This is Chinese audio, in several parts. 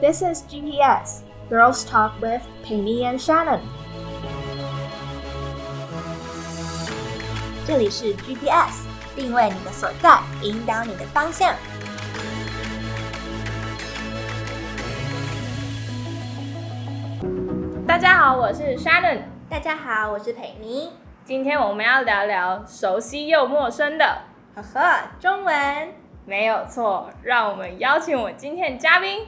This is GPS Girls Talk with Penny and Shannon。这里是 GPS，定位你的所在，引导你的方向。大家好，我是 Shannon。大家好，我是佩妮。今天我们要聊聊熟悉又陌生的，呵呵，中文没有错。让我们邀请我今天的嘉宾。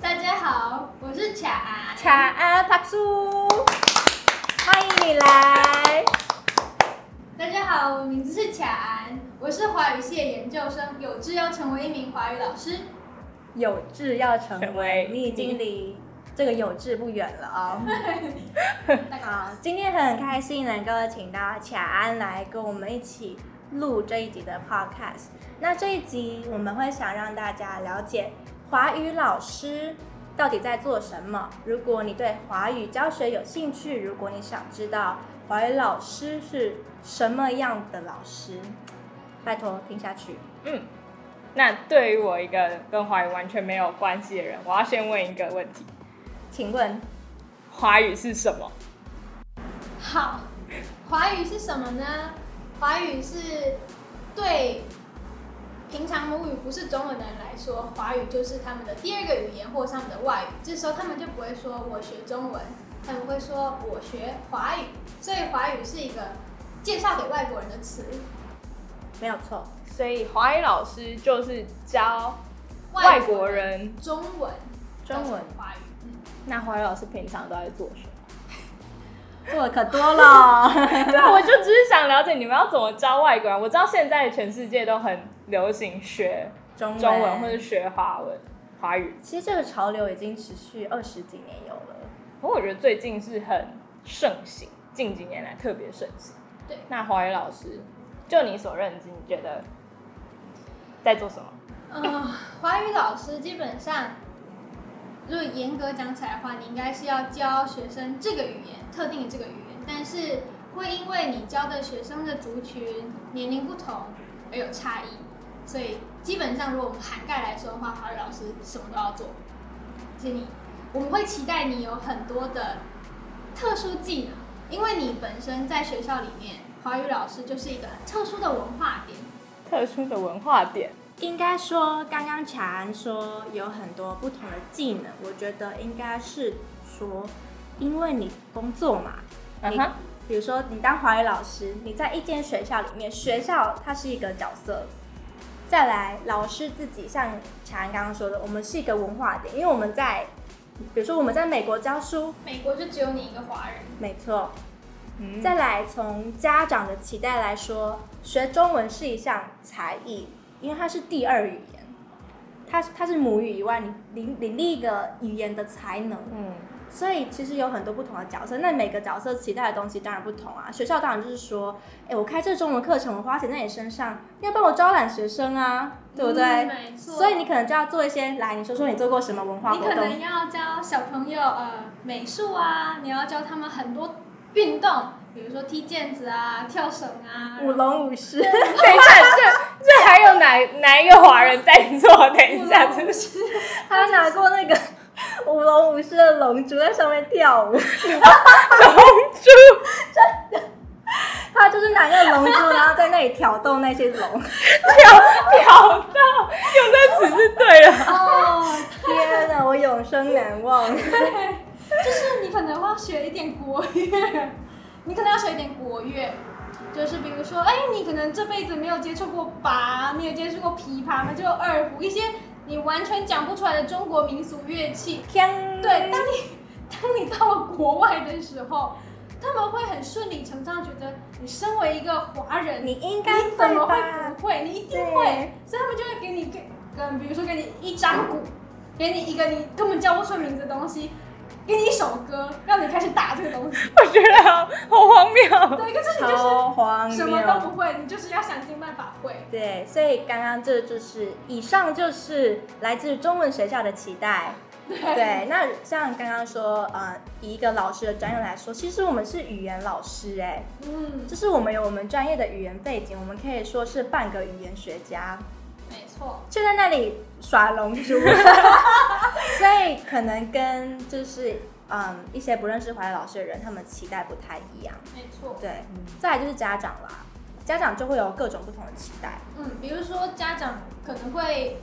大家好，我是卡安。卡安帕苏，欢迎你来。大家好，我名字是卡安，我是华语系的研究生，有志要成为一名华语老师。有志要成为，你已经离这个有志不远了哦。好，今天很开心能够请到卡安来跟我们一起录这一集的 podcast。那这一集我们会想让大家了解华语老师到底在做什么。如果你对华语教学有兴趣，如果你想知道华语老师是什么样的老师，拜托听下去。嗯，那对于我一个跟华语完全没有关系的人，我要先问一个问题：请问华语是什么？好，华语是什么呢？华语是对平常母语不是中文的人来说，华语就是他们的第二个语言或是他们的外语。这时候他们就不会说我学中文，他们会说我学华语。所以华语是一个介绍给外国人的词。没有错。所以华语老师就是教外国人。中文，中文华语。嗯那华语老师平常都在做什么？做的可多了。对啊，我就只是想了解你们要怎么教外国人。我知道现在全世界都很流行学中文中文或者学华文、华语。其实这个潮流已经持续二十几年有了。不过我觉得最近是很盛行，近几年来特别盛行。对那华语老师，就你所认知，你觉得在做什么？呃，华语老师基本上，如果严格讲起来的话，你应该是要教学生这个语言，特定的这个语言，但是会因为你教的学生的族群年龄不同而有差异，所以基本上如果我们涵盖来说的话，华语老师什么都要做，而且你我们会期待你有很多的特殊技能，因为你本身在学校里面，华语老师就是一个很特殊的文化点。特殊的文化点，应该说，刚刚乔安说有很多不同的技能，我觉得应该是说，因为你工作嘛，你比如说你当华语老师，你在一间学校里面，学校它是一个角色。再来，老师自己像乔安刚刚说的，我们是一个文化点，因为我们在，比如说我们在美国教书，美国就只有你一个华人。没错，嗯，再来，从家长的期待来说，学中文是一项才艺，因为它是第二语言，它它是母语以外，你领领另一个语言的才能。嗯，所以其实有很多不同的角色，那每个角色期待的东西当然不同啊。学校当然就是说，哎，我开这中文课程，我花钱在你身上，你要帮我招揽学生啊，对不对？嗯没错所以你可能就要做一些，来，你说说你做过什么文化活动你可能？要教小朋友呃美术啊，你要教他们很多运动，比如说踢毽子啊、跳绳啊。舞龙舞狮，等一下，这这还有哪哪一个华人在做？等一下，这个是他拿过那个舞龙舞狮的龙珠在上面跳舞。龙珠真的，他就是拿个龙珠，然后在那里挑逗那些龙。挑挑逗，用这词是对了。哦，天哪，我永生难忘。对就是你可能要学一点国乐，你可能要学一点国乐，就是比如说，哎，你可能这辈子没有接触过拔，没有接触过琵琶，那就二胡，一些你完全讲不出来的中国民俗乐器。天，对，当你当你到了国外的时候，他们会很顺理成章觉得你身为一个华人，你应该你怎么会不会？你一定会，所以他们就会给你给，嗯，比如说给你一张鼓，给你一个你根本叫不出名字的东西，给你一首歌，让你开始打这个东西。我觉得好好荒谬。对，可是你就是什么都。不会，你就是要想尽办法会。对，所以刚刚这就是以上就是来自中文学校的期待。对，那像刚刚说，呃，以一个老师的专业来说，其实我们是语言老师，哎，嗯，就是我们有我们专业的语言背景，我们可以说是半个语言学家。没错，就在那里耍龙珠，所以可能跟就是嗯一些不认识怀老师的人，他们期待不太一样。没错。对，再来就是家长啦，家长就会有各种不同的期待。嗯，比如说家长可能会，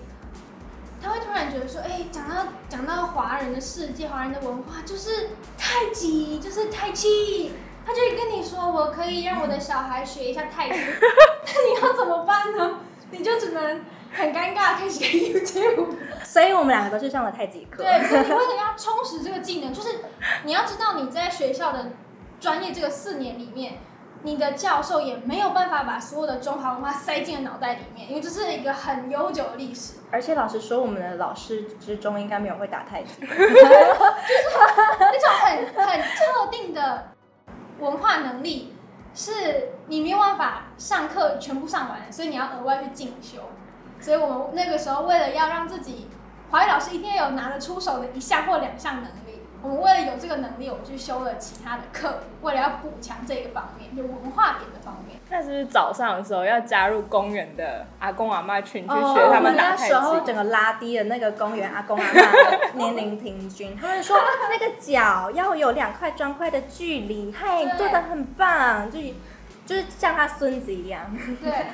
他会突然觉得说，哎、讲到讲到华人的世界、华人的文化，就是太极，就是太极，他就会跟你说，我可以让我的小孩学一下太极，那你要怎么办呢？你就只能很尴尬开始看 YouTube。所以我们两个都是上了太极课。对，所以你为了要充实这个技能，就是你要知道你在学校的专业这个四年里面，你的教授也没有办法把所有的中华文化塞进了脑袋里面，因为这是一个很悠久的历史。而且老实说，我们的老师之中应该没有会打太极。就是那种很很特定的文化能力，是你没有办法上课全部上完，所以你要额外去进修。所以我们那个时候为了要让自己华语老师一定要有拿得出手的一项或两项能力，我们为了有这个能力，我们去修了其他的课，为了要补强这个方面，就文化点的方面。那是不是早上的时候要加入公园的阿公阿妈群去哦学他我们打太时候整？个拉低了那个公园阿公阿妈的 年龄平均，他们说那个脚要有两块砖块的距离，嗨，对做的很棒，就就是像他孙子一样。对，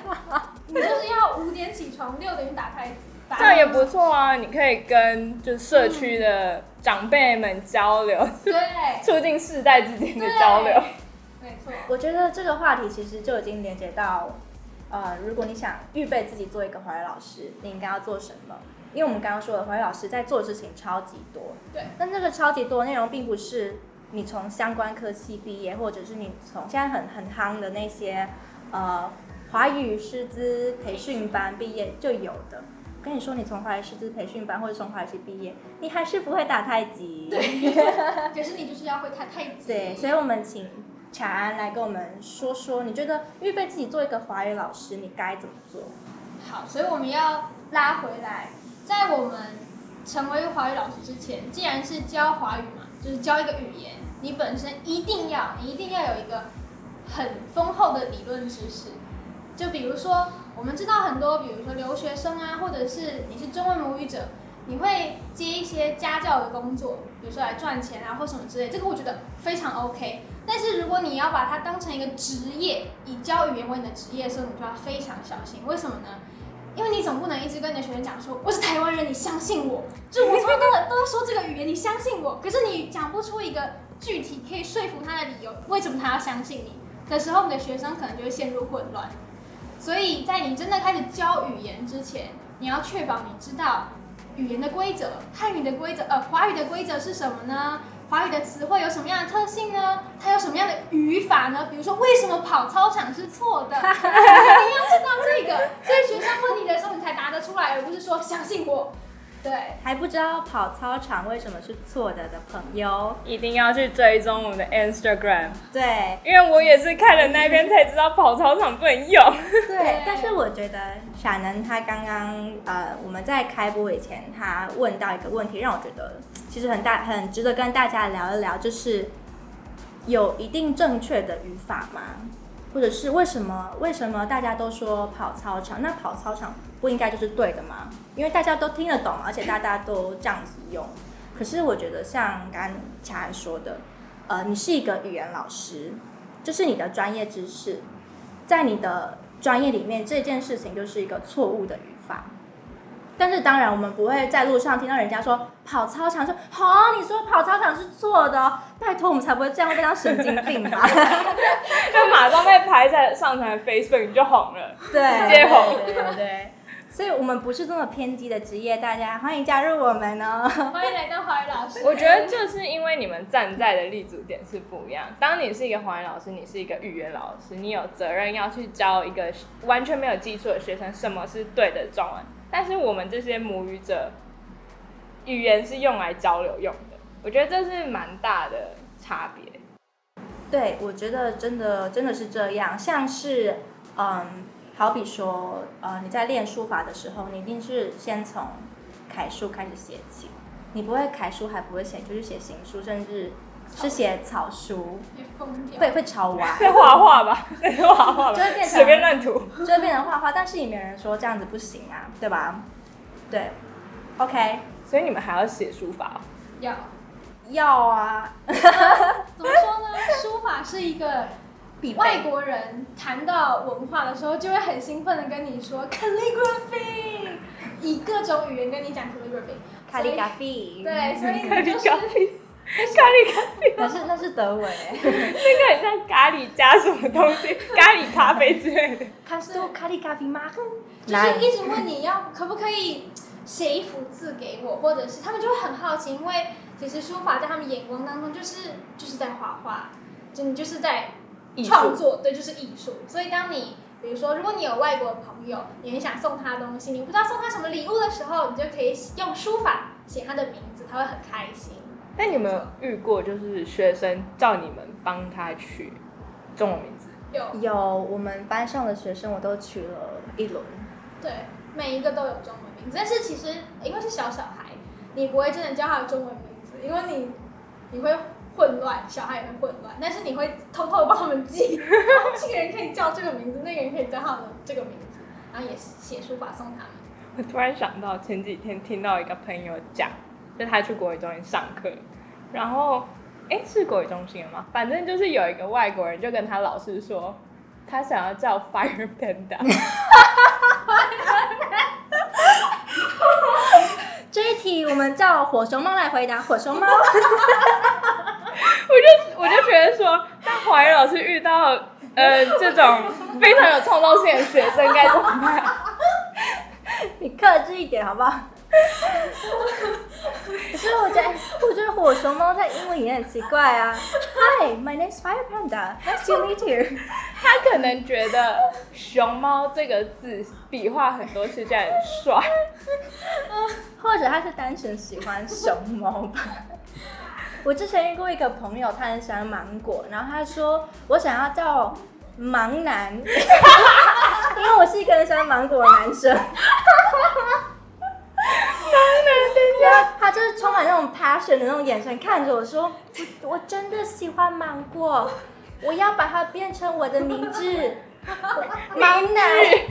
你就是要五点起床，六点打太极。打这样也不错啊，你可以跟就社区的长辈们交流，对，促进世代之间的交流。没错。我觉得这个话题其实就已经连接到，呃，如果你想预备自己做一个华语老师，你应该要做什么？因为我们刚刚说的，华语老师在做的事情超级多，对。但这个超级多的内容，并不是你从相关科系毕业，或者是你从现在很很夯的那些呃华语师资培训班毕业就有的。我跟你说，你从华语师资培训班或者从华语系毕业，你还是不会打太极。对可是你就是要会太太极。对，所以我们请乔安来跟我们说说，你觉得预备自己做一个华语老师，你该怎么做？好，所以我们要拉回来，在我们成为华语老师之前，既然是教华语嘛，就是教一个语言，你本身一定要，你一定要有一个很丰厚的理论知识。就比如说，我们知道很多，比如说留学生啊，或者是你是中文母语者，你会接一些家教的工作，比如说来赚钱啊或什么之类，这个我觉得非常 OK。但是如果你要把它当成一个职业，以教语言为你的职业的时候，你就要非常小心。为什么呢？因为你总不能一直跟你的学生讲说我是台湾人，你相信我。就我从来都都说这个语言，你相信我。可是你讲不出一个具体可以说服他的理由，为什么他要相信你的时候，你的学生可能就会陷入混乱。所以在你真的开始教语言之前，你要确保你知道语言的规则，汉语的规则，呃，华语的规则是什么呢？华语的词汇有什么样的特性呢？它有什么样的语法呢？比如说，为什么跑操场是错的？你要知道这个，所以学生问你的时候，你才答得出来，而不是说相信我。对，还不知道跑操场为什么是错的的朋友，一定要去追踪我们的 Instagram，对。因为我也是看了那边才知道跑操场不能用。对，但是我觉得傻能他刚刚呃我们在开播以前，他问到一个问题，让我觉得其实很大很值得跟大家聊一聊，就是有一定正确的语法吗？或者是为什么为什么大家都说跑操场？那跑操场不应该就是对的吗？因为大家都听得懂，而且大家都这样子用。可是我觉得像刚才说的，呃，你是一个语言老师，这是你的专业知识，在你的专业里面，这件事情就是一个错误的语。但是当然，我们不会在路上听到人家说跑操场，说好、你说跑操场是错的、哦，拜托，我们才不会这样被当神经病吧？就马上被拍在上传 Facebook，你就红了。对，接红对对对。所以我们不是这么偏激的职业，大家欢迎加入我们哦。欢迎来到华语老师。我觉得就是因为你们站在的立足点是不一样。当你是一个华语老师，你是一个语言老师，你有责任要去教一个完全没有基础的学生什么是对的中文。但是我们这些母语者，语言是用来交流用的，我觉得这是蛮大的差别。对，我觉得真的真的是这样，像是嗯，好比说呃，你在练书法的时候，你一定是先从楷书开始写起，你不会楷书还不会写，就是写行书，甚至是写草书。会会抄完，会画画吧，在画画吧，就会变成随便乱涂。就会变成画画，但是也没有人说这样子不行啊，对吧？对，OK，所以你们还要写书法哦、要。要啊，怎么说呢？书法是一个外国人谈到文化的时候，就会很兴奋的跟你说 calligraphy，以各种语言跟你讲 calligraphy，calligraphy，，对，所以你就是咖喱，咖喱咖啡，那是那是德文欸那个很像咖喱加什么东西，咖喱咖啡之类的。卡里嘎菲吗？就是一直问你要可不可以写一幅字给我，或者是他们就会很好奇，因为其实书法在他们眼光当中就是就是在画画，就你就是在创作，对，就是艺术。所以当你比如说，如果你有外国的朋友，你很想送他东西，你不知道送他什么礼物的时候，你就可以用书法写他的名字，他会很开心。那你有没有遇过，就是学生叫你们帮他取中文名字？有有我们班上的学生，我都取了一轮。对，每一个都有中文名字，但是其实因为是小小孩，你不会真的叫他的中文名字，因为你你会混乱，小孩也会混乱，但是你会偷偷的帮他们记，然后这个人可以叫这个名字，那个人可以叫他的这个名字，然后也写书法送他们。我突然想到前几天听到一个朋友讲，就他去国语中心上课，然后哎是国语中心的吗？反正就是有一个外国人就跟他老师说，他想要叫 Fire Panda，这一题我们叫火熊猫来回答。火熊猫，我就我就觉得说，那华语老师遇到呃这种非常有创造性的学生该怎么办？你克制一点好不好？可是我觉得，我觉得火熊猫在英文也很奇怪啊。Hi, my name is Fire Panda. Nice to meet you. 他可能觉得熊猫这个字笔画很多是，这样很帅。或者他是单纯喜欢熊猫吧。我之前遇过一个朋友，他很喜欢芒果，然后他说我想要叫芒男，因为我是一个很喜欢芒果的男生。然后他就是充满那种 passion 的那种眼神看着我说：“我我真的喜欢芒果，我要把它变成我的名字，芒奶。”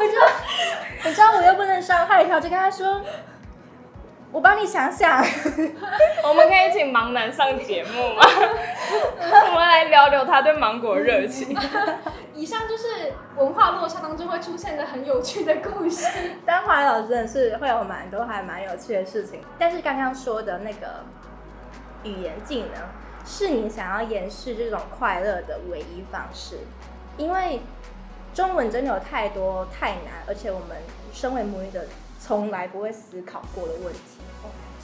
我就你知道我又不能伤害他，我就跟他说：“我帮你想想。我们可以请盲男上节目吗？我们来聊聊他对芒果的热情。以上就是文化落差当中会出现的很有趣的故事。”当华语老师真的是会有蛮多还蛮有趣的事情，但是刚刚说的那个语言技能，是你想要延续这种快乐的唯一方式，因为中文真的有太多太难，而且我们身为母语者从来不会思考过的问题，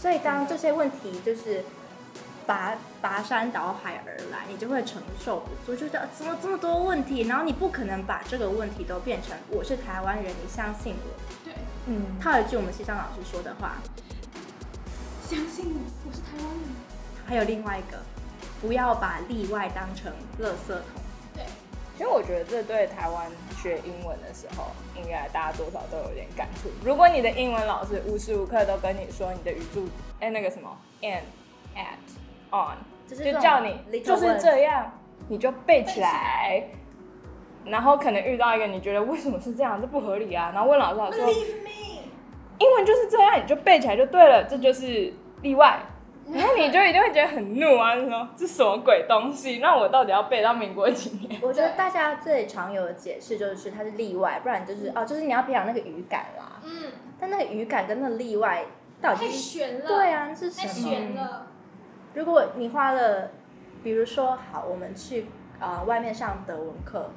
所以当这些问题就是拔拔山倒海而来，你就会承受不住，就觉得怎么这么多问题，然后你不可能把这个问题都变成我是台湾人，你相信我。对，嗯，套一句我们西藏老师说的话，相信我，我是台湾人。还有另外一个，不要把例外当成垃圾桶。对，其实我觉得这对台湾学英文的时候，应该大家多少都有点感触。如果你的英文老师无时无刻都跟你说你的语助，哎，那个什么 and at on，就是就叫你就是这样，你就背起来。然后可能遇到一个你觉得为什么是这样，这不合理啊，然后问老师，老师说。英文就是这样，你就背起来就对了，这就是例外。然后你就一定会觉得很怒啊，就说这什么鬼东西？那我到底要背到民国几年？我觉得大家最常有的解释就是它是例外，不然就是哦，就是你要培养那个语感啦。嗯，但那个语感跟那个例外到底太是？悬了。对，啊，是太什么？悬了。如果你花了，比如说好，我们去呃外面上德文课，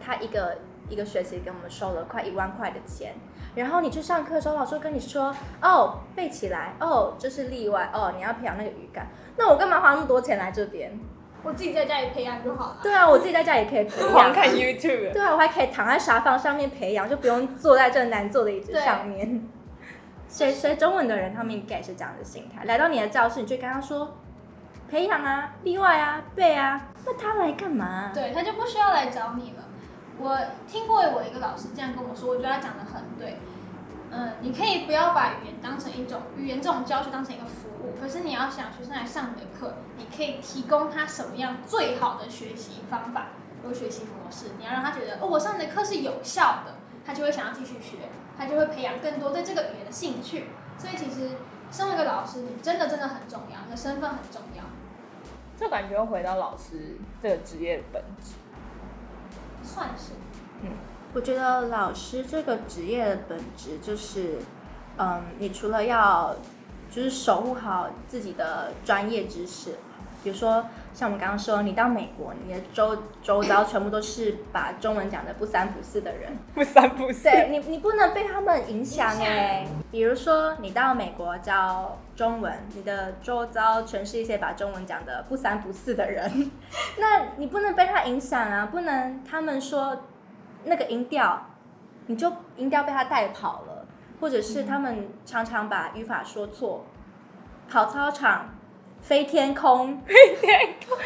他一个一个学期给我们收了快一万块的钱，然后你去上课的时候，老师跟你说哦背起来，哦这是例外，哦你要培养那个语感，那我干嘛花那么多钱来这边？我自己在家里培养就好了。对啊，我自己在家也可以培养看 YouTube，对啊，我还可以躺在沙发上面培养，就不用坐在这难坐的椅子上面。学学中文的人，他们应该也是这样的心态。来到你的教室，你就跟他说培养啊、例外啊、背啊，那他来干嘛？对他就不需要来找你了。我听过我一个老师这样跟我说，我觉得他讲的很对。嗯，你可以不要把语言当成一种语言这种教学当成一个服务，可是你要想学生来上你的课，你可以提供他什么样最好的学习方法或学习模式，你要让他觉得哦，我上你的课是有效的，他就会想要继续学，他就会培养更多对这个语言的兴趣。所以其实身为一个老师，你真的真的很重要，你的身份很重要。就感觉又回到老师这个职业的本质。算是，我觉得老师这个职业的本质就是，嗯，你除了要就是守护好自己的专业知识，比如说像我们刚刚说，你到美国，你的周周遭全部都是把中文讲的不三不四的人，不三不四。对你，你不能被他们影响哎。比如说，你到美国教中文，你的周遭全是一些把中文讲的不三不四的人，那你不能被他影响啊，不能他们说那个音调，你就音调被他带跑了，或者是他们常常把语法说错，跑操场、飞天空、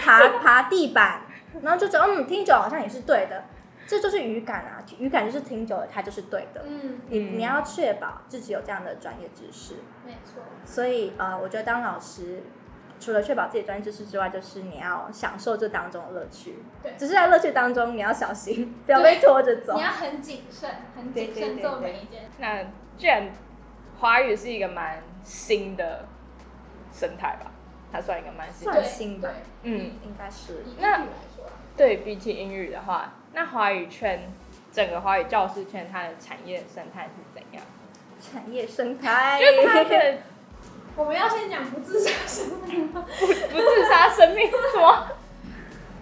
爬爬地板，然后就觉得嗯，听久了好像也是对的。这就是语感啊，语感就是听久了它就是对的。嗯，你嗯你要确保自己有这样的专业知识，没错，所以呃，我觉得当老师除了确保自己的专业知识之外，就是你要享受这当中的乐趣。对只是在乐趣当中，你要小心，不要被拖着走你。要很谨慎，很谨慎做每一件。那既然华语是一个蛮新的生态吧，它算一个蛮新算的，新吧对嗯，应该是那对比起英语的话，那华语圈整个华语教师圈它的产业生态是怎样？产业生态。就是它的我们要先讲不自杀生命吗？不自杀生命什么？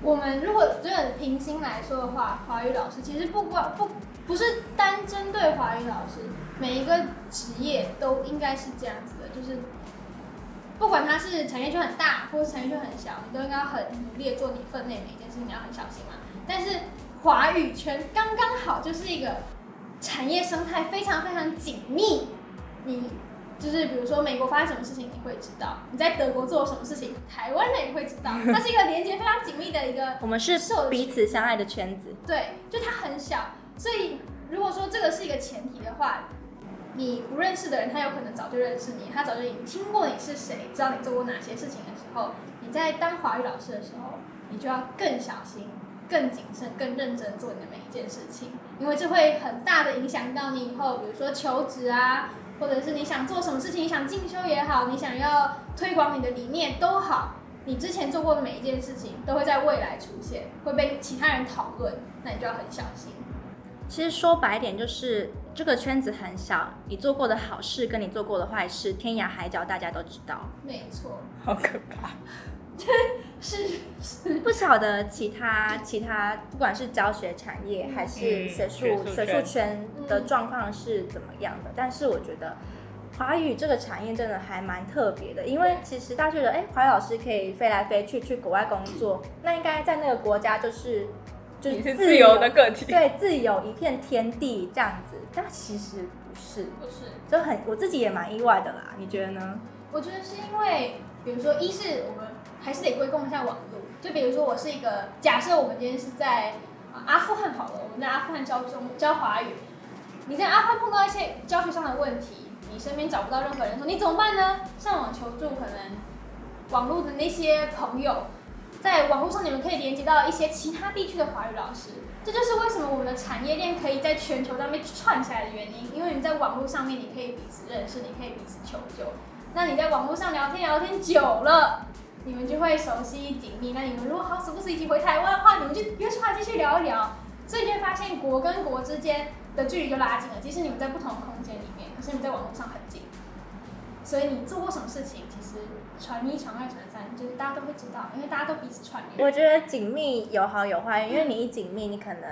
我们如果真的平心来说的话，华语老师其实不光不不是单针对华语老师，每一个职业都应该是这样子的，就是不管它是产业圈很大，或是产业圈很小，你都应该很努力做你分内每一件事情，你要很小心嘛。但是华语圈刚刚好就是一个产业生态非常非常紧密，你就是比如说美国发生什么事情你会知道，你在德国做什么事情，台湾人也会知道，它是一个连接非常紧密的一个我们是彼此相爱的圈子。对，就它很小，所以如果说这个是一个前提的话，你不认识的人，他有可能早就认识你，他早就已经听过你是谁，知道你做过哪些事情的时候，你在当华语老师的时候，你就要更小心、更谨慎、更认真做你的每一件事情，因为这会很大的影响到你以后，比如说求职啊，或者是你想做什么事情，你想进修也好，你想要推广你的理念都好。你之前做过的每一件事情，都会在未来出现，会被其他人讨论，那你就要很小心。其实说白点，就是这个圈子很小，你做过的好事跟你做过的坏事，天涯海角大家都知道。没错，好可怕！是是，不晓得其他其他，不管是教学产业还是嗯学术、学术学术圈圈的状况是怎么样的，但是我觉得。华语这个产业真的还蛮特别的，因为其实大家觉得，哎，华语老师可以飞来飞去去国外工作，那应该在那个国家就是就是自你是自由的个体，对，自由一片天地这样子，但其实不是，不是？就很我自己也蛮意外的啦，你觉得呢？我觉得是因为，比如说，一是我们还是得归功一下网络。就比如说，我是一个假设，我们今天是在阿富汗好了，我们在阿富汗教中教华语，你在阿富汗碰到一些教学上的问题，你身边找不到任何人说你怎么办呢？上网求助，可能网络的那些朋友，在网络上你们可以连接到一些其他地区的华语老师。这就是为什么我们的产业链可以在全球上面串起来的原因，因为你在网络上面你可以彼此认识，你可以彼此求救。那你在网络上聊天聊天久了，你们就会熟悉紧密。那你们如果好死不死一起回台湾的话，你们就约出来继续聊一聊。所以就会发现国跟国之间的距离就拉近了。即使你们在不同空间里面，可是你在网络上很近。所以你做过什么事情，其实传一、传二、传三，就是大家都会知道，因为大家都彼此串联。我觉得紧密有好有坏，因为你一紧密，你可能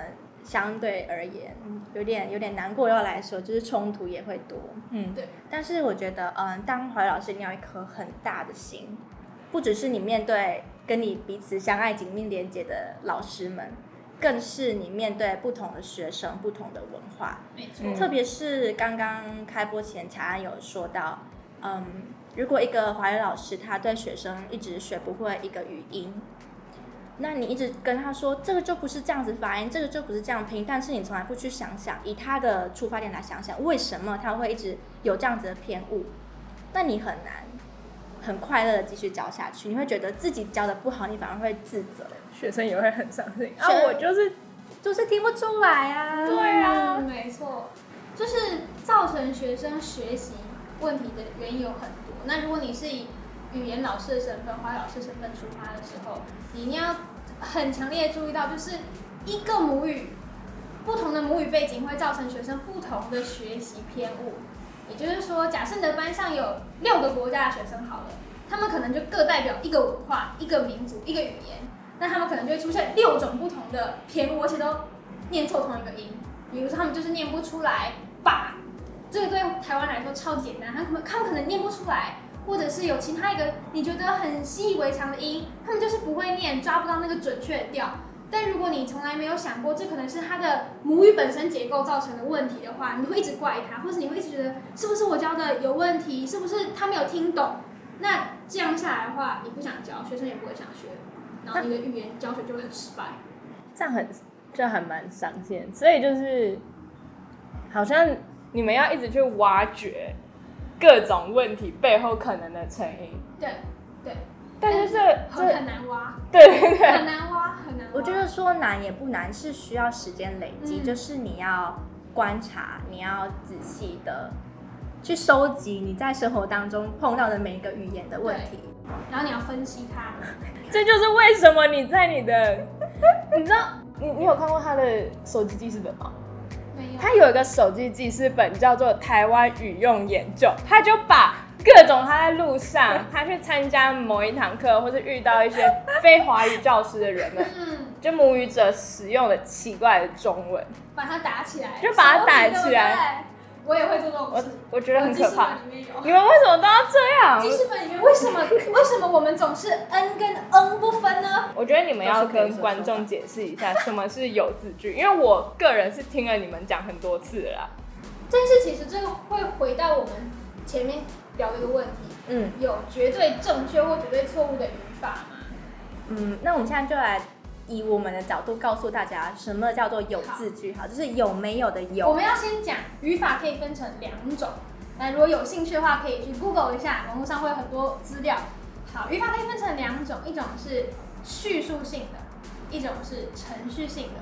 相对而言有点有点难过，要来说就是冲突也会多，嗯，对。但是我觉得，嗯，当华语老师你要一颗很大的心，不只是你面对跟你彼此相爱紧密连接的老师们，更是你面对不同的学生、不同的文化，没错，嗯。特别是刚刚开播前，乔安有说到，嗯，如果一个华语老师他对学生一直学不会一个语音，那你一直跟他说这个就不是这样子发音，这个就不是这样拼，但是你从来不去想想，以他的出发点来想想，为什么他会一直有这样子的偏误？那你很难很快乐的继续教下去，你会觉得自己教的不好，你反而会自责，学生也会很伤心啊！学我就是就是听不出来啊。对啊嗯，没错，就是造成学生学习问题的原因有很多。那如果你是以语言老师的身份、华语老师身份出发的时候，你一定要很强烈的注意到，就是一个母语，不同的母语背景会造成学生不同的学习偏误。也就是说，假设你的班上有六个国家的学生好了，他们可能就各代表一个文化、一个民族、一个语言，那他们可能就会出现六种不同的偏误，而且都念错同一个音。比如说，他们就是念不出来“把”，这个对台湾来说超简单，他们他们可能念不出来，或者是有其他一个你觉得很习以为常的音，他们就是不会念，抓不到那个准确的调。但如果你从来没有想过这可能是他的母语本身结构造成的问题的话，你会一直怪他，或是你会一直觉得是不是我教的有问题，是不是他没有听懂？那这样下来的话，你不想教，学生也不会想学，然后你的语言教学就会很失败。这样很这还蛮伤心，所以就是好像你们要一直去挖掘各种问题背后可能的成因，对对，但是这很这很难挖，对对对，很难挖，很难挖。我觉得说难也不难，是需要时间累积，嗯就是你要观察，你要仔细的去收集你在生活当中碰到的每一个语言的问题。然后你要分析它。这就是为什么你在你的，你知道你你有看过他的手机记事本吗？没有。他有一个手机记事本叫做《台湾语用研究》，他就把各种他在路上，他去参加某一堂课，或是遇到一些非华语教师的人们，嗯，就母语者使用的奇怪的中文，把它打起来，就把它打起来。我也会做这种我事，我觉得很可怕。你们为什么都要这样？记事本里面为什么为什么我们总是 n 跟 n 不分呢？我觉得你们要跟观众解释一下什么是有字句，因为我个人是听了你们讲很多次了啦。但是其实这个会回到我们前面聊的一个问题，嗯有绝对正确或绝对错误的语法吗？嗯，那我们现在就来以我们的角度告诉大家，什么叫做有字句，好，就是有没有的有我。们要先讲语法可以分成两种，那如果有兴趣的话，可以去 Google 一下，网络上会有很多资料。好，语法可以分成两种，一种是叙述性的，一种是程序性的。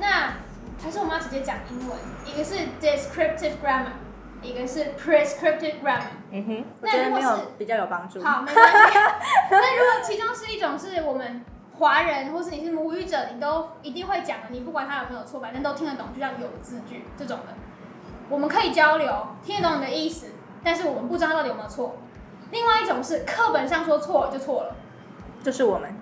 那还是我们要直接讲英文，一个是 descriptive grammar，一个是 prescriptive grammar。嗯哼，我觉得没那如果是比较有帮助。好，没关系。那如果其中是一种是我们华人，或是你是母语者，你都一定会讲的，你不管他有没有错，反正都听得懂，就叫有字句这种的。我们可以交流，听得懂你的意思，但是我们不知道到底有没有错。另外一种是课本上说错就错了，就是我们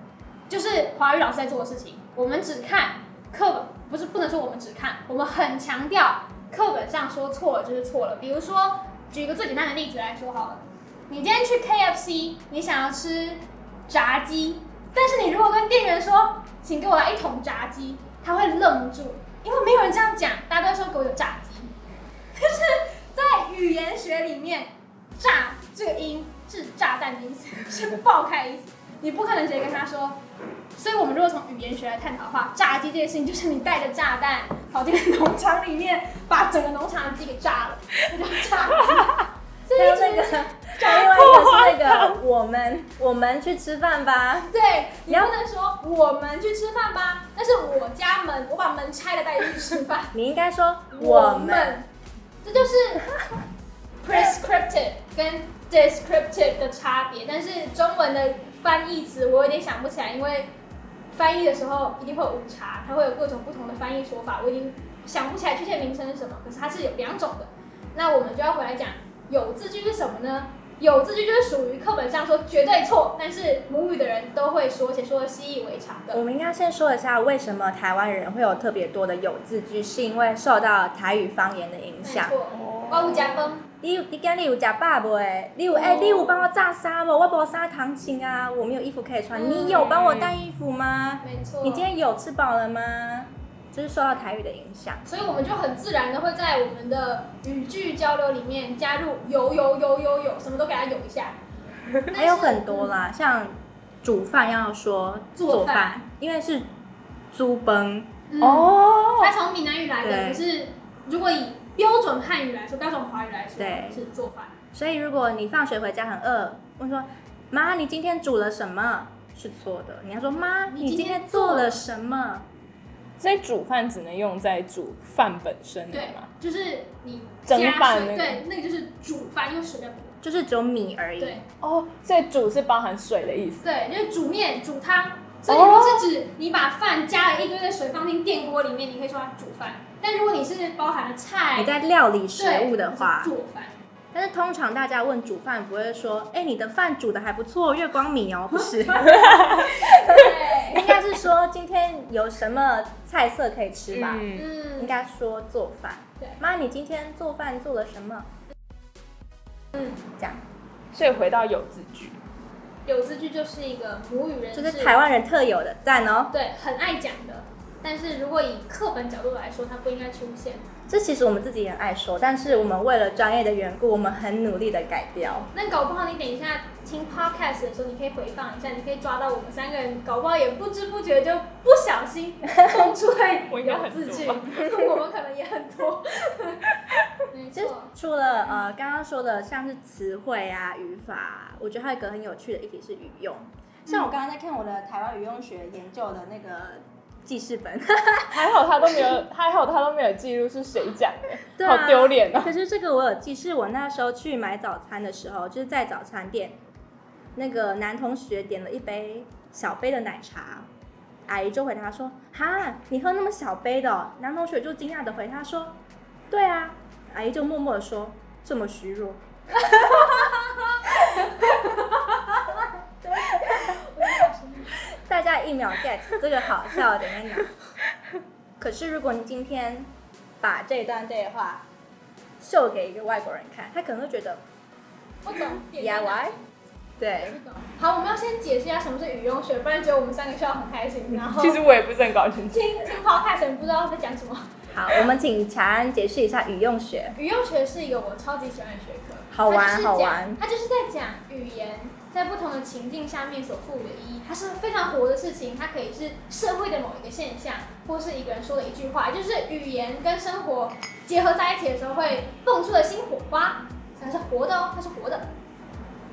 就是华语老师在做的事情。我们只看课本，不是不能说我们只看，我们很强调课本上说错了就是错了。比如说，举一个最简单的例子来说好了，你今天去 KFC，你想要吃炸鸡，但是你如果跟店员说，请给我来一桶炸鸡，他会愣住，因为没有人这样讲，大家都说给我有炸鸡。但是在语言学里面，炸这个音是炸弹的意思，是爆开的意思。你不可能直接跟他说，所以我们如果从语言学来探讨的话，炸鸡这件事情就是你带着炸弹跑进农场里面，把整个农场的鸡给炸了，这叫炸鸡。还有那个，还有另外一个是那个我们我们去吃饭吧。对，你不能说我们去吃饭吧，那是我家门，我把门拆了带你去吃饭。你应该说我们，这就是 prescriptive 跟 descriptive 的差别。但是中文的翻译词我有点想不起来，因为翻译的时候一定会有误差，它会有各种不同的翻译说法，我已经想不起来确切名称是什么。可是它是有两种的。那我们就要回来讲有字句是什么呢？有字句就是属于课本上说绝对错，但是母语的人都会说，且说的习以为常的。我们应该先说一下为什么台湾人会有特别多的有字句，是因为受到台语方言的影响。错，我有加分。你有你今日有食饱未？你有哎、你有帮我炸衫无？我无衫糖青啊，我没有衣服可以穿。嗯你有帮我带衣服吗？没错。你今天有吃饱了吗？就是受到台语的影响。所以我们就很自然的会在我们的语句交流里面加入有有有有有，什么都给它有一下。还有很多啦，像煮饭要说做饭饭，因为是猪崩。嗯，哦，它从闽南语来的，可是如果以标准汉语来说，标准华语来说，对是做饭。所以如果你放学回家很饿，问说妈，你今天煮了什么？是错的，你要说妈，你今天天做了什么？所以煮饭只能用在煮饭本身的对嘛？，就是你蒸加水，饭那个对，那个就是煮饭，用水在煮。就是只有米而已。对哦，所以煮是包含水的意思。对，就是煮面、煮汤。所以如果是指你把饭加了一堆的水放进电锅里面，你可以说它煮饭。但如果你是包含了菜，你在料理食物的话，做饭。但是通常大家问煮饭不会说，哎、你的饭煮的还不错，月光米哦，不是，对，应该是说今天有什么菜色可以吃吧？嗯，嗯，应该说做饭。对妈，你今天做饭做了什么？嗯，这样所以回到有字句，有字句就是一个母语人就，是台湾人特有的赞哦。对很爱讲的。但是如果以课本角度来说，它不应该出现。这其实我们自己也很爱说，但是我们为了专业的缘故，我们很努力的改掉。那搞不好你等一下听 podcast 的时候，你可以回放一下，你可以抓到我们三个人，搞不好也不知不觉就不小心蹦出来有字句，我们可能也很多。没其实错，除了呃刚刚说的像是词汇啊、语法啊，我觉得还有一个很有趣的一题是语用。像我刚刚在看我的台湾语用学研究的那个记事本，还好他都没有，还好他都没有记录是谁讲的，对啊好丢脸啊。可是这个我有记，是我那时候去买早餐的时候，就是在早餐店，那个男同学点了一杯小杯的奶茶，阿姨就回答说：“哈，你喝那么小杯的哦、男同学就惊讶的回他说：“对啊。”阿姨就默默的说：“这么虚弱。”一秒 get 这个好笑的点在哪？可是如果你今天把这段对话秀给一个外国人看，他可能会觉得不懂。DIY，对，不懂。好，我们要先解释一下什么是语用学，不然只有我们三个笑得很开心，然后 其实我也不是很搞清楚。听听 podcast 不知道在讲什么。好，我们请乔安解释一下语用学。语用学是一个我超级喜欢的学科，好玩好玩它就是在讲语言在不同的情境下面所赋予的意义，它是非常活的事情，它可以是社会的某一个现象，或是一个人说的一句话，就是语言跟生活结合在一起的时候会蹦出的新火花，它是活的哦，它是活的。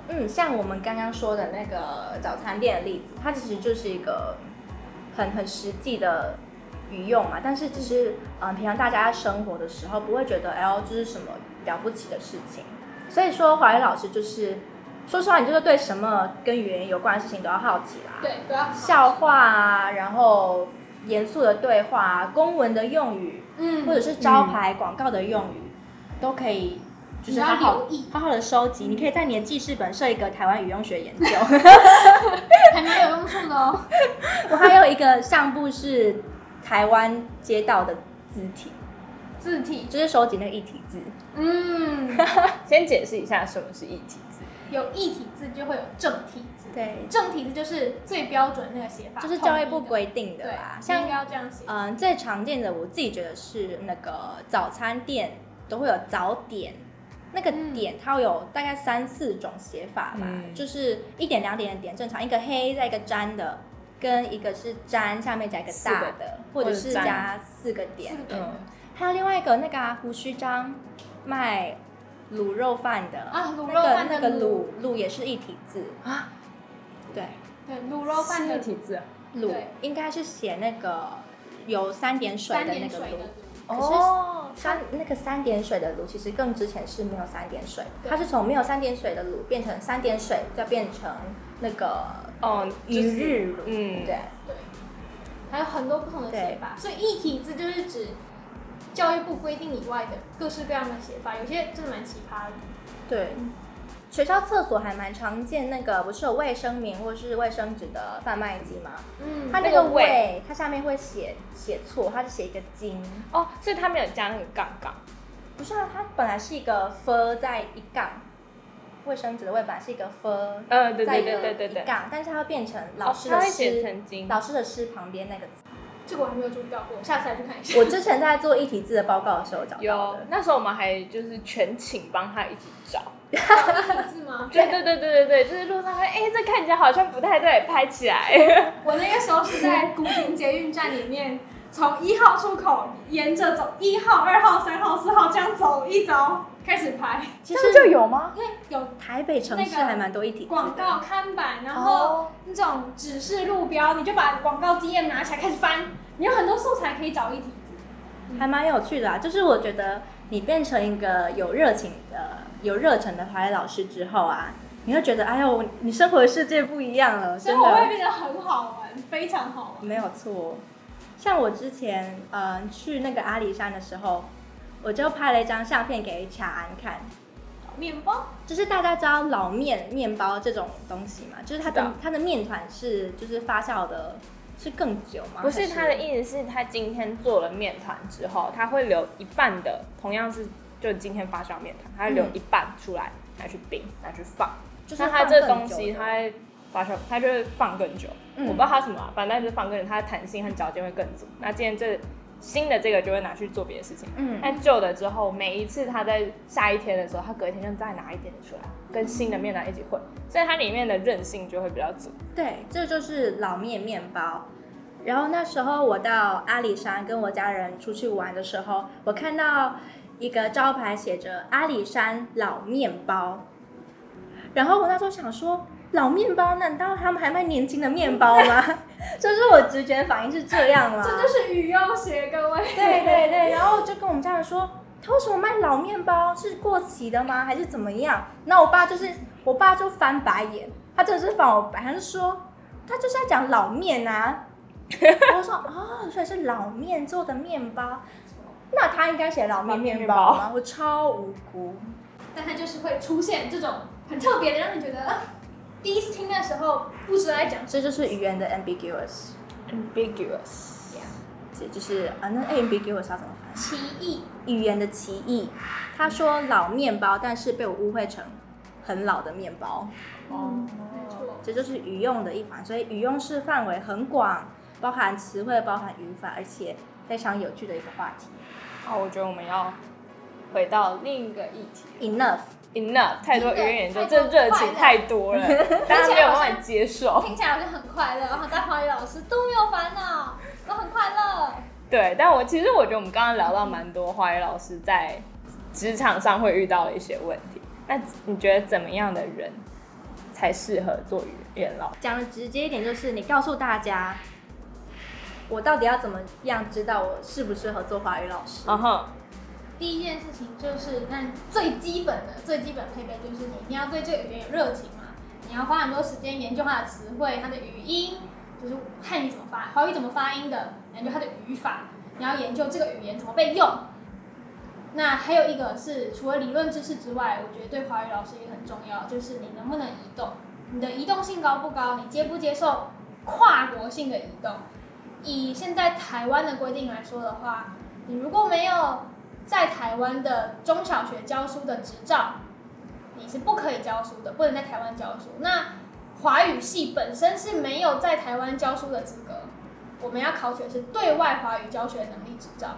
嗯，像我们刚刚说的那个早餐店的例子，它其实就是一个很很实际的语用嘛，但是只是嗯、呃平常大家在生活的时候不会觉得哎呦这是什么了不起的事情，所以说华语老师就是说实话，你就是对什么跟语言有关的事情都要好奇啦，对，都要笑话啊，然后严肃的对话啊，公文的用语，嗯或者是招牌广告的用语，都可以就是好好好好的收集。你可以在你的记事本设一个台湾语用学研究。还蛮有用处的哦。我还有一个相簿是台湾街道的字体，字体，就是收集那个一体字。嗯，先解释一下什么是一体字。有异体字就会有正体字，对，正体字就是最标准那个写法，就是教育部规定的对啦，，像应像该要这样写。嗯，最常见的我自己觉得是那个早餐店都会有早点，那个嗯。点它会有大概三四种写法吧，嗯。就是一点两点的点正常，一个黑再一个粘的，跟一个是粘下面加一个大的，或者是加四个点。嗯，还有另外一个那个啊胡须章卖卤肉饭的啊卤肉饭的那个卤。卤卤也是一体字。啊，对，对，卤肉饭的是异体字啊。卤应该是写那个有三点水的那个卤。哦，三那个三点水的卤，其实更之前是没有三点水它是从没有三点水的卤变成三点水，再变成那个哦，一日卤，嗯。对，对，还有很多不同的写法，所以一体字就是指教育部规定以外的各式各样的写法，有些真的蛮奇葩的。对。学校厕所还蛮常见，那个不是有卫生棉或是卫生纸的贩卖机吗？嗯它那个那个卫卫，它下面会写写错，它是写一个金，哦，所以它没有加那个杠杠。不是啊，它本来是一个 f 在一杠，卫生纸的卫本来是一个 f，嗯，对对在一个对对对杠，但是它会变成老哦师的它会写诗，成金。老师的诗旁边那个字。这个我还没有注意到过，下次来去看一下。我之前在做一体字的报告的时候找到有的，，那时候我们还就是全寝帮他一起找，椅子吗？对对对对对对，就是路上看，哎，这看起来好像不太对，拍起来。我那个时候是在古亭捷运站里面，从一号出口沿着走，一号、二号、三号、四号这样走一遭，开始拍。其实就有吗？有台北城市还蛮多一体广告看板，然哦后那种指示路标，你就把广告 DM 拿起来开始翻，你有很多素材可以找一体字。还蛮有趣的啊。就是我觉得你变成一个有热情的、有热忱的华语老师之后啊，你会觉得，哎呦，你生活的世界不一样了，生活会的变得很好玩，非常好玩。没有错。像我之前呃去那个阿里山的时候，我就拍了一张相片给卡安看。面包，就是大家知道老面面包这种东西嘛，就是它的它的面团是就是发酵的，是更久吗？不是还他的意思是他今天做了面团之后，他会留一半的，同样是就今天发酵面团，他会留一半出来拿去冰，拿去放。就是那它这东西它会发酵，它就会放更久。嗯我不知道它什么啊、反正它就是放更久，它的弹性和嚼劲会更足。那今天这新的这个就会拿去做别的事情。嗯但旧的之后，每一次他在下一天的时候，他隔一天就再拿一点出来，跟新的面团一起混，所以它里面的韧性就会比较足。对，这就是老面面包。然后那时候我到阿里山跟我家人出去玩的时候，我看到一个招牌写着阿里山老面包，然后我那时候想说，老面包难道他们还卖年轻的面包吗？这是我直觉反应是这样吗？这就是语用学，各位。对对对，然后就跟我们家人说，他为什么卖老面包？是过期的吗？还是怎么样？那我爸就是，我爸就翻白眼，他真的是翻我白，他就说，他就是在讲老面啊。我说哦，所以是老面做的面包，那他应该写老面面包吗？我超无辜。但他就是会出现这种很特别的，让你觉得、啊、第一次听的时候不知道在讲什这就是语言的 ambiguous，ambiguous，这就是啊，那 ambiguous 要怎么翻？译奇异。语言的歧义。他说老面包，但是被我误会成很老的面包。嗯，没错。这就是语用的一环，所以语用是范围很广，包含词汇，包含语法，而且非常有趣的一个话题。好，我觉得我们要回到另一个议题。Enough，Enough，太多语言研究，太这热情太多了，大家没有办法接受。听起来好像很快乐，然后在华语老师都没有烦恼，都很快乐。对，但我其实我觉得我们刚刚聊到蛮多华语老师在职场上会遇到的一些问题。那你觉得怎么样的人才适合做语言老师？讲的直接一点，就是你告诉大家，我到底要怎么样知道我适不适合做华语老师？嗯哼，第一件事情就是，那最基本的、最基本配备就是你一定要对这个语言有热情嘛，你要花很多时间研究它的词汇、它的语音，就是汉语怎么发，华语怎么发音的，研究它的语法，你要研究这个语言怎么被用。那还有一个是，除了理论知识之外，我觉得对华语老师也很重要，就是你能不能移动，你的移动性高不高，你接不接受跨国性的移动。以现在台湾的规定来说的话，你如果没有在台湾的中小学教书的执照，你是不可以教书的，不能在台湾教书。那华语系本身是没有在台湾教书的资格，我们要考取的是对外华语教学能力执照。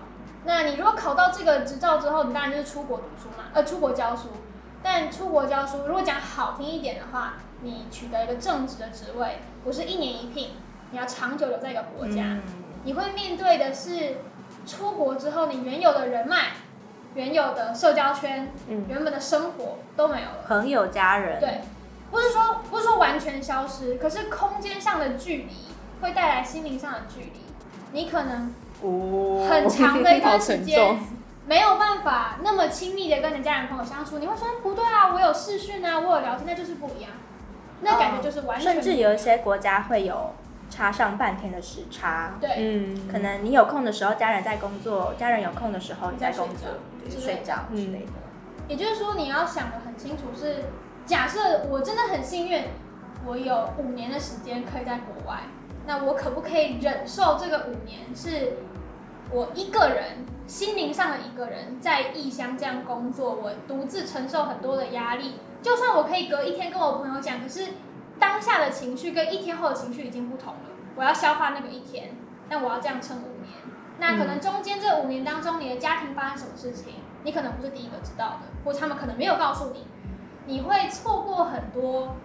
那你如果考到这个执照之后，你当然就是出国读书嘛，呃，出国教书。但出国教书，如果讲好听一点的话，你取得一个正职的职位，不是一年一聘，你要长久留在一个国家。嗯你会面对的是出国之后你原有的人脉、原有的社交圈、嗯。原本的生活都没有了。朋友、家人，对，不是说不是说完全消失，可是空间上的距离会带来心灵上的距离。你可能哦。很长的一段时间没有办法那么亲密的跟你家人朋友相处，你会说不对啊，我有视讯啊，我有聊天，那就是不一样。那感觉就是完全、甚至有一些国家会有差上半天的时差。对，嗯，可能你有空的时候，家人在工作；家人有空的时候，你在工作，你在睡觉对睡觉嗯之类的。也就是说，你要想的很清楚是，假设我真的很幸运，我有五年的时间可以在国外，那我可不可以忍受这个五年是我一个人心灵上的一个人在异乡这样工作，我独自承受很多的压力。就算我可以隔一天跟我朋友讲，可是当下的情绪跟一天后的情绪已经不同了。我要消化那个一天，但我要这样撑五年。那可能中间这五年当中，你的家庭发生什么事情，你可能不是第一个知道的，或他们可能没有告诉你。你会错过很多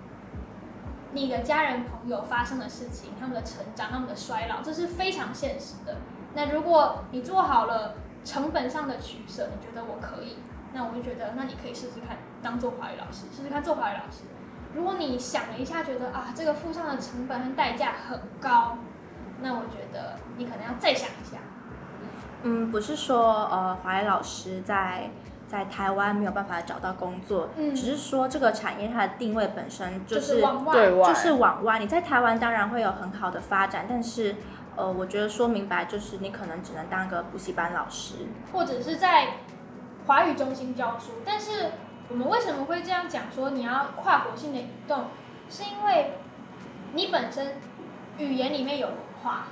你的家人朋友发生的事情，他们的成长，他们的衰老，这是非常现实的。那如果你做好了成本上的取舍，你觉得我可以，那我就觉得那你可以试试看当做华语老师，试试看做华语老师。如果你想了一下，觉得啊这个付上的成本和代价很高，那我觉得你可能要再想一下。嗯，不是说呃华裔老师在在台湾没有办法找到工作，嗯只是说这个产业它的定位本身就就是，对外就是往外。你在台湾当然会有很好的发展，但是呃，我觉得说明白就是你可能只能当个补习班老师。或者是在华语中心教书。但是我们为什么会这样讲说你要跨国性的移动，是因为你本身语言里面有文化，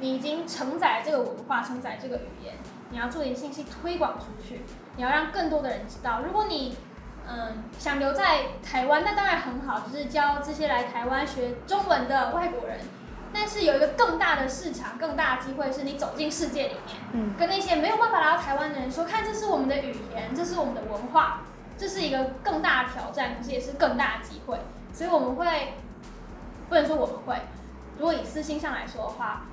你已经承载这个文化，承载这个语言，你要做点信息推广出去，你要让更多的人知道。如果你嗯想留在台湾，那当然很好，就是教这些来台湾学中文的外国人。但是有一个更大的市场，更大的机会是你走进世界里面，嗯跟那些没有办法来到台湾的人说，看这是我们的语言，这是我们的文化，这是一个更大的挑战，可是也是更大的机会。所以我们会，不能说我们会，如果以私心上来说的话，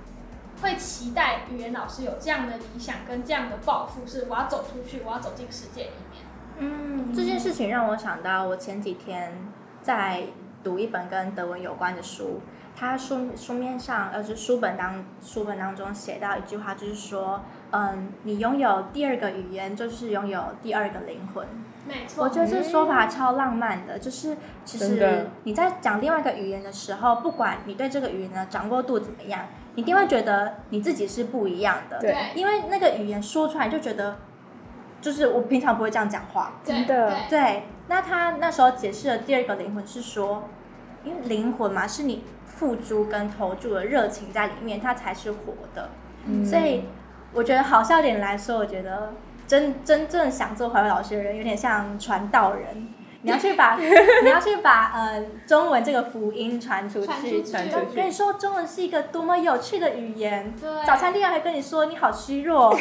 会期待语言老师有这样的理想跟这样的抱负，是我要走出去，我要走进世界里面。嗯，这件事情让我想到，我前几天在读一本跟德文有关的书，它书书面上，呃，就是书本当书本当中写到一句话，就是说，嗯，你拥有第二个语言，就是拥有第二个灵魂。没错，我觉得这说法超浪漫的，就是其实你在讲另外一个语言的时候，不管你对这个语言的掌握度怎么样，你一定会觉得你自己是不一样的。对。对因为那个语言说出来就觉得，就是我平常不会这样讲话。真的。对。对，那他那时候解释的第二个灵魂是说，因为灵魂嘛，是你付诸跟投注的热情在里面，它才是活的。嗯。所以我觉得好笑点来说，我觉得真真正想做华为老师的人，有点像传道人。你要去把 你要去把呃中文这个福音传出去，传出去跟你说中文是一个多么有趣的语言。对早餐店还跟你说你好虚弱，或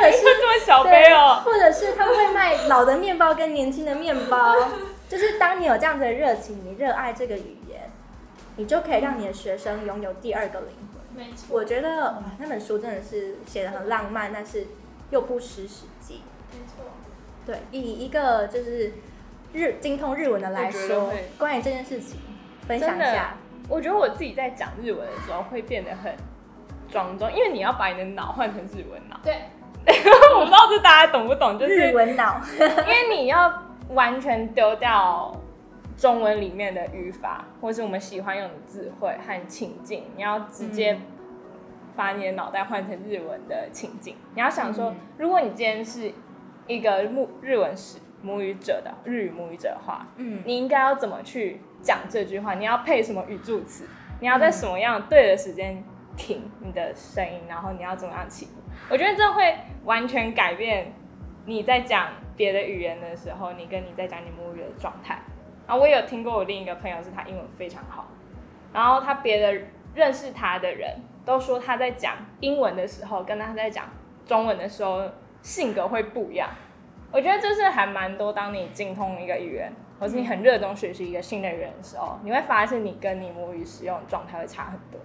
者是这么小杯哦。或者是他们会卖老的面包跟年轻的面包，就是当你有这样子的热情，你热爱这个语言，你就可以让你的学生拥有第二个灵魂。没错，我觉得哇，那本书真的是写的很浪漫，但是又不失实际。没错。对，以一个就是日精通日文的来说，关于这件事情分享一下。，我觉得我自己在讲日文的时候会变得很庄重，因为你要把你的脑换成日文脑。对，我不知道这大家懂不懂，就是日文脑，因为你要完全丢掉中文里面的语法，或是我们喜欢用的智慧和情境，你要直接嗯把你的脑袋换成日文的情境。你要想说嗯，如果你今天是一个母日文史母语者的日语母语者的话，嗯，你应该要怎么去讲这句话？你要配什么语助词？你要在什么样对的时间停你的声音，然后你要怎么样起步？我觉得这会完全改变你在讲别的语言的时候，你跟你在讲你母语的状态。然后我也有听过我另一个朋友是他英文非常好，然后他别的认识他的人都说他在讲英文的时候，跟他在讲中文的时候性格会不一样。我觉得这是还蛮多，当你精通一个语言，或是你很热衷学习一个新的语言的时候，你会发现你跟你母语使用的状态会差很多。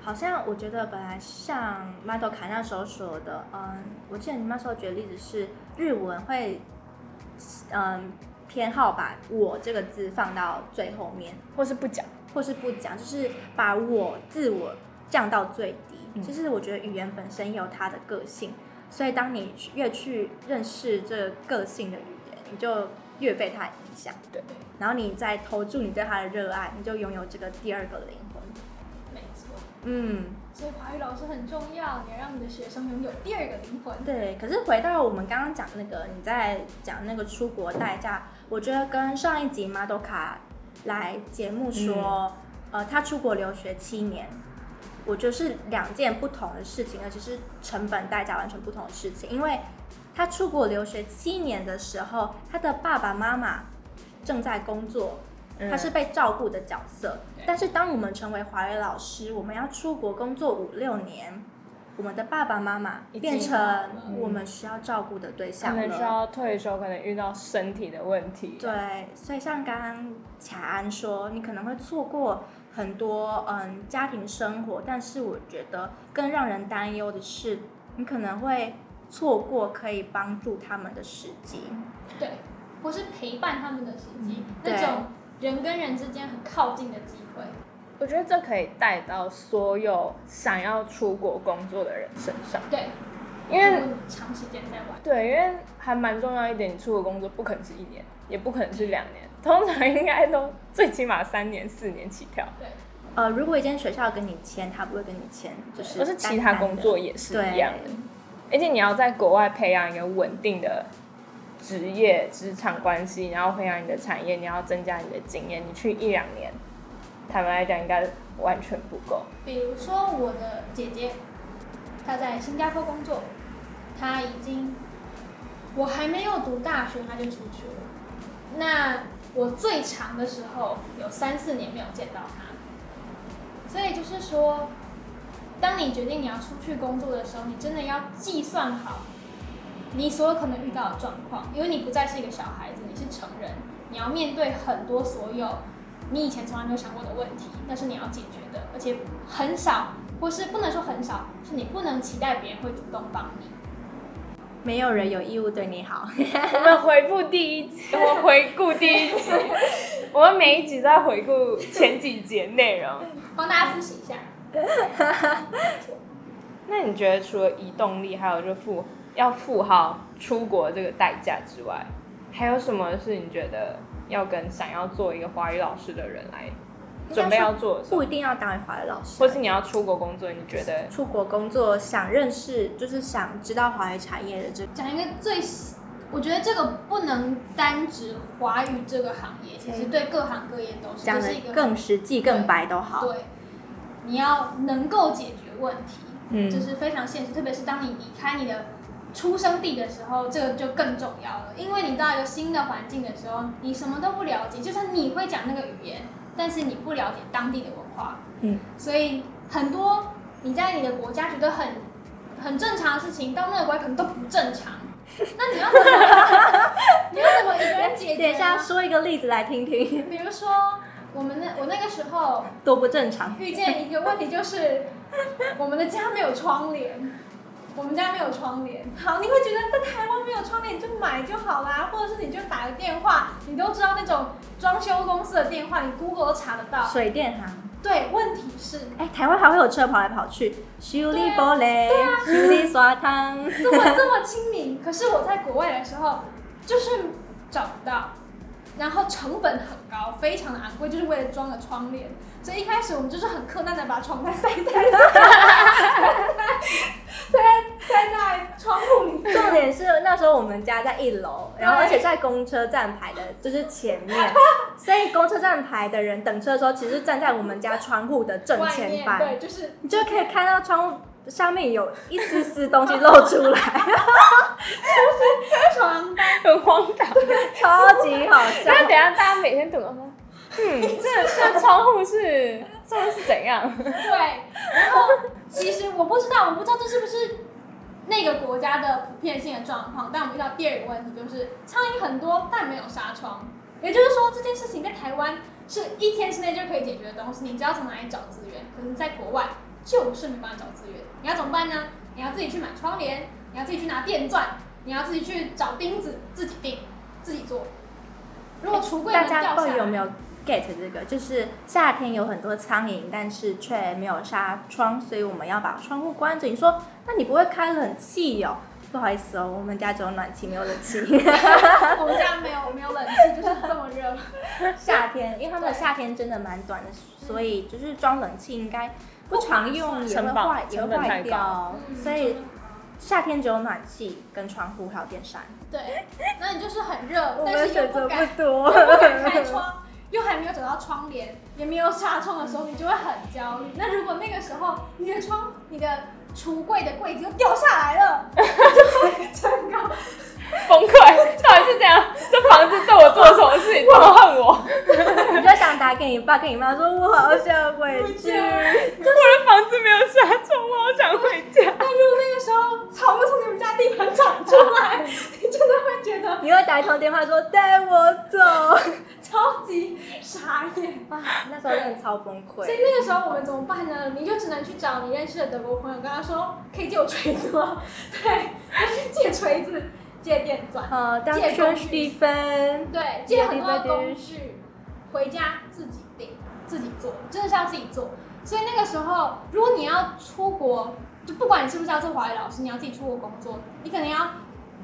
好像我觉得本来像 d o 卡那时候说的，嗯，我记得你那时候举的例子是日文会，嗯，偏好把我这个字放到最后面，或是不讲，或是不讲，就是把我自我降到最低。嗯其实我觉得语言本身有它的个性，所以当你越去认识这个个性的语言，你就越被它影响。对，然后你再投注你对它的热爱，你就拥有这个第二个灵魂。没错，嗯，所以华语老师很重要，你要让你的学生拥有第二个灵魂。对。可是回到我们刚刚讲那个，你在讲那个出国代价，我觉得跟上一集马多卡来节目说，呃，他出国留学七年，我觉得是两件不同的事情，而且是成本代价完全不同的事情。因为他出国留学七年的时候，他的爸爸妈妈正在工作，嗯他是被照顾的角色。但是当我们成为华语老师，我们要出国工作五六年，我们的爸爸妈妈变成我们需要照顾的对可象了。能需要退休，可能遇到身体的问题。对，所以像刚刚卡安说，你可能会错过很多嗯家庭生活，但是我觉得更让人担忧的是，你可能会错过可以帮助他们的时机。对，或是陪伴他们的时机，那种人跟人之间很靠近的机会。我觉得这可以带到所有想要出国工作的人身上，对，因为长时间在玩，对，因为还蛮重要一点，你出国工作不可能是一年，也不可能是两年，通常应该都最起码三年、四年起跳。对，呃，如果一间学校跟你签，他不会跟你签，就是可是其他工作也是一样的，而且你要在国外培养一个稳定的职业、职场关系，然后培养你的产业，你要增加你的经验，你去一两年，坦白来讲应该完全不够。比如说我的姐姐，她在新加坡工作，她已经，我还没有读大学，她就出去了。那我最长的时候有三四年没有见到她，所以就是说，当你决定你要出去工作的时候，你真的要计算好你所有可能遇到的状况，因为你不再是一个小孩子，你是成人，你要面对很多所有你以前从来没有想过的问题，那是你要解决的，而且很少，或是不能说很少，是你不能期待别人会主动帮你。没有人有义务对你好。我们回复第一集，我们回顾第一集，我们每一集都在回顾前几节内容。帮大家复习一下。那你觉得除了移动力，还有就付要付好出国这个代价之外，还有什么是你觉得要跟想要做一个华语老师的人来准备要做不一定要当华语老师，或是你要出国工作，你觉得？出国工作想认识，就是想知道华语产业的这讲一个最，我觉得这个不能单指华语这个行业，其实对各行各业都是，讲的这是一个更实际、更白都好。对，你要能够解决问题，嗯。这是非常现实，特别是当你离开你的出生地的时候，这个就更重要了。因为你到一个新的环境的时候，你什么都不了解，就算你会讲那个语言，但是你不了解当地的文化，嗯，所以很多你在你的国家觉得很很正常的事情，到那个国家可能都不正常。那你要怎么，你要怎么一个人解决？等一下说一个例子来听听，比如说，我们那我那个时候多不正常。遇见一个问题，就是我们的家没有窗帘，我们家没有窗帘。好，你会觉得在台湾没有窗帘你就买就好啦，或者是你就打个电话，你都知道那种装修公司的电话，你 Google 都查得到。水电行，对，问题是哎，台湾还会有车跑来跑去，修理玻璃，修理刷汤。这么这么亲民，可是我在国外的时候就是找不到，然后成本很高，非常的昂贵，就是为了装个窗帘。所以一开始我们就是很困难的把床单塞在塞塞在窗户里。重点是那时候我们家在一楼，然后而且在公车站牌的就是前面，所以公车站牌的人等车的时候，其实站在我们家窗户的正前方，对，就是你就可以看到窗户上面有一丝丝东西露出来，床单。很荒唐？超级好笑。那等一下大家每天读说，嗯，这这窗户是这是怎样？对，然后其实我不知道，我不知道这是不是那个国家的普遍性的状况。但我们遇到第二个问题就是，苍蝇很多，但没有纱窗。也就是说，这件事情在台湾是一天之内就可以解决的东西，你知道从哪里找资源。可是在国外就是没办法找资源，你要怎么办呢？你要自己去买窗帘，你要自己去拿电钻，你要自己去找钉子，自己钉，自己做。如果橱柜大家到底有没有 get 这个？就是夏天有很多苍蝇，但是却没有纱窗，所以我们要把窗户关着。你说，那你不会开冷气哦？不好意思哦，我们家只有暖气，没有冷气。我们家没有没有冷气，就是这么热。夏天，因为他们的夏天真的蛮短的，所以就是装冷气应该不常用，也会坏，也会坏掉嗯。所以夏天只有暖气跟窗户还有电扇。对，那你就是很热，但是又不敢又多不敢开窗，又还没有找到窗帘，也没有纱窗的时候，你就会很焦虑。那如果那个时候你的窗、你的橱柜的柜子又掉下来了，就会整个崩溃，到底是这样？这房子对我做了什么事情？这么恨我？你就想打给你爸跟你妈说，我好想回去。我通电话说带我走，超级傻眼。啊，那时候真的超崩溃。所以那个时候我们怎么办呢？你就只能去找你认识的德国朋友，跟他说可以借我锤子吗？对，就是借锤子、借电钻，借春工具对，借很多的工具，回家自己定、自己做，真的是要自己做。所以那个时候，如果你要出国，就不管你是不是要做华语老师，你要自己出国工作，你可能要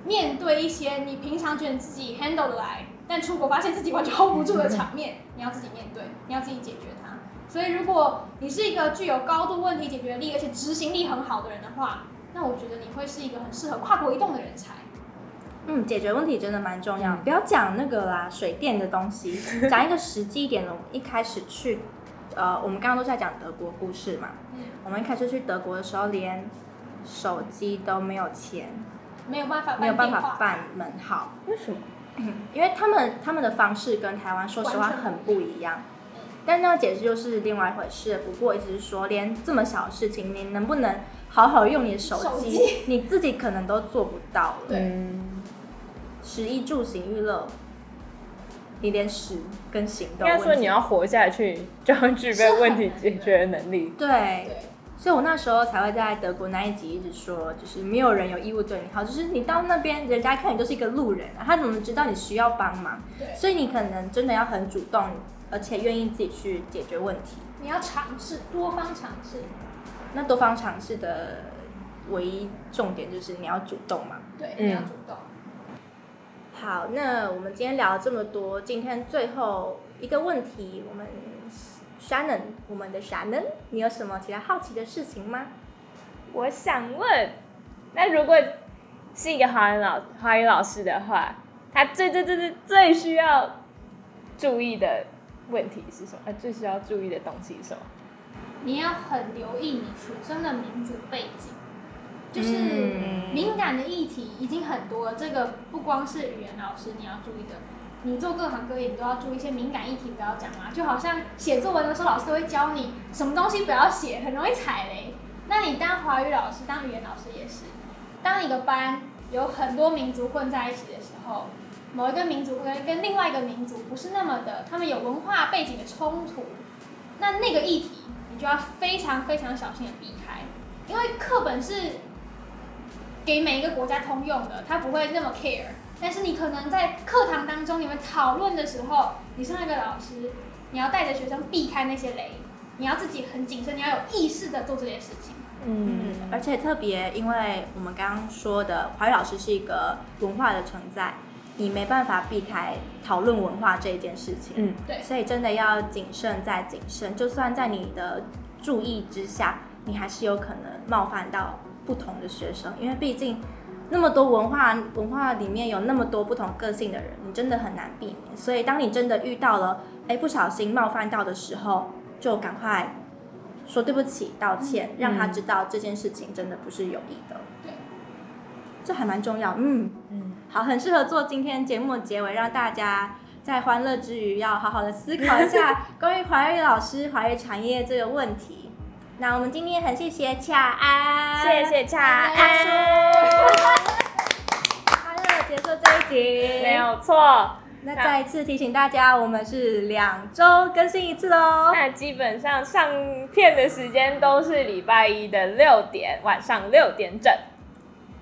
面对一些你平常觉得自己 handle 得来，但出国发现自己完全 hold 不住的场面，你要自己面对，你要自己解决它。所以，如果你是一个具有高度问题解决力，而且执行力很好的人的话，那我觉得你会是一个很适合跨国移动的人才。嗯，解决问题真的蛮重要。不要讲那个啦，水电的东西，讲一个实际一点的。我们一开始去，呃，我们刚刚都在讲德国故事嘛。嗯，我们一开始去德国的时候，连手机都没有钱，没有办法没有办法办门号，为什么？因为他们他们的方式跟台湾说实话很不一样。但那个解释又是另外一回事。不过，一直是说，连这么小的事情，你能不能好好用你的手机，手你自己可能都做不到了。对嗯，食衣住行娱乐，你连食跟行都应该说你要活下去，就要具备问题解决的能力。对，对。所以我那时候才会在德国那一集一直说，就是没有人有义务对你好，就是你到那边，人家看你就是一个路人啊，他怎么知道你需要帮忙？对所以你可能真的要很主动，而且愿意自己去解决问题。你要尝试，多方尝试。那多方尝试的唯一重点就是你要主动嘛。对，嗯你要主动。好，那我们今天聊了这么多，今天最后一个问题，我们 Shannon，我们的 Shannon，你有什么其他好奇的事情吗？我想问，那如果是一个华语老华语老师的话，他最最最最最需要注意的问题是什么？呃，最需要注意的东西是什么？你要很留意你学生的民族背景，就是嗯敏感的议题已经很多了。这个不光是语言老师你要注意的，你做各行各业你都要注意一些敏感议题，不要讲嘛。就好像写作文的时候，老师都会教你什么东西不要写，很容易踩雷。那你当华语老师、当语言老师也是，当一个班有很多民族混在一起的时候，某一个民族跟跟另外一个民族不是那么的，他们有文化背景的冲突，那那个议题你就要非常非常小心的避开，因为课本是给每一个国家通用的，他不会那么 care。但是你可能在课堂当中，你们讨论的时候，你身为一个老师，你要带着学生避开那些雷，你要自己很谨慎，你要有意识的做这件事情。嗯，而且特别，因为我们刚刚说的华语老师是一个文化的存在，你没办法避开讨论文化这一件事情。嗯，对所以真的要谨慎再谨慎，就算在你的注意之下，你还是有可能冒犯到不同的学生，因为毕竟那么多文化文化里面有那么多不同个性的人，你真的很难避免。所以当你真的遇到了，哎，不小心冒犯到的时候，就赶快说对不起，道歉，让他知道这件事情真的不是有意的。对，这还蛮重要。嗯嗯，好，很适合做今天节目的结尾，让大家在欢乐之余要好好的思考一下 关于华语老师、华语产业这个问题。那我们今天很谢谢恰安，谢谢恰安，欢乐结束这一集，没。有错。那再一次提醒大家，我们是两周更新一次哦。那基本上上片的时间都是礼拜一的六点，晚上六点整。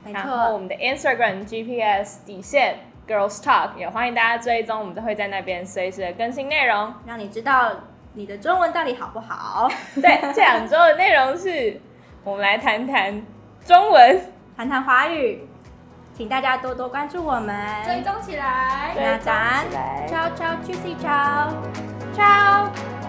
没然后我错，们的 Instagram GPS 底线 Girls Talk 也欢迎大家追踪，我们都会在那边随时的更新内容。让你知道你的中文到底好不好。对，这两周的内容是，我们来谈谈中文。谈谈华语，请大家多多关注我们。追踪起来。那咱追踪起来，ciao ciao，juicy ciao。Ciao。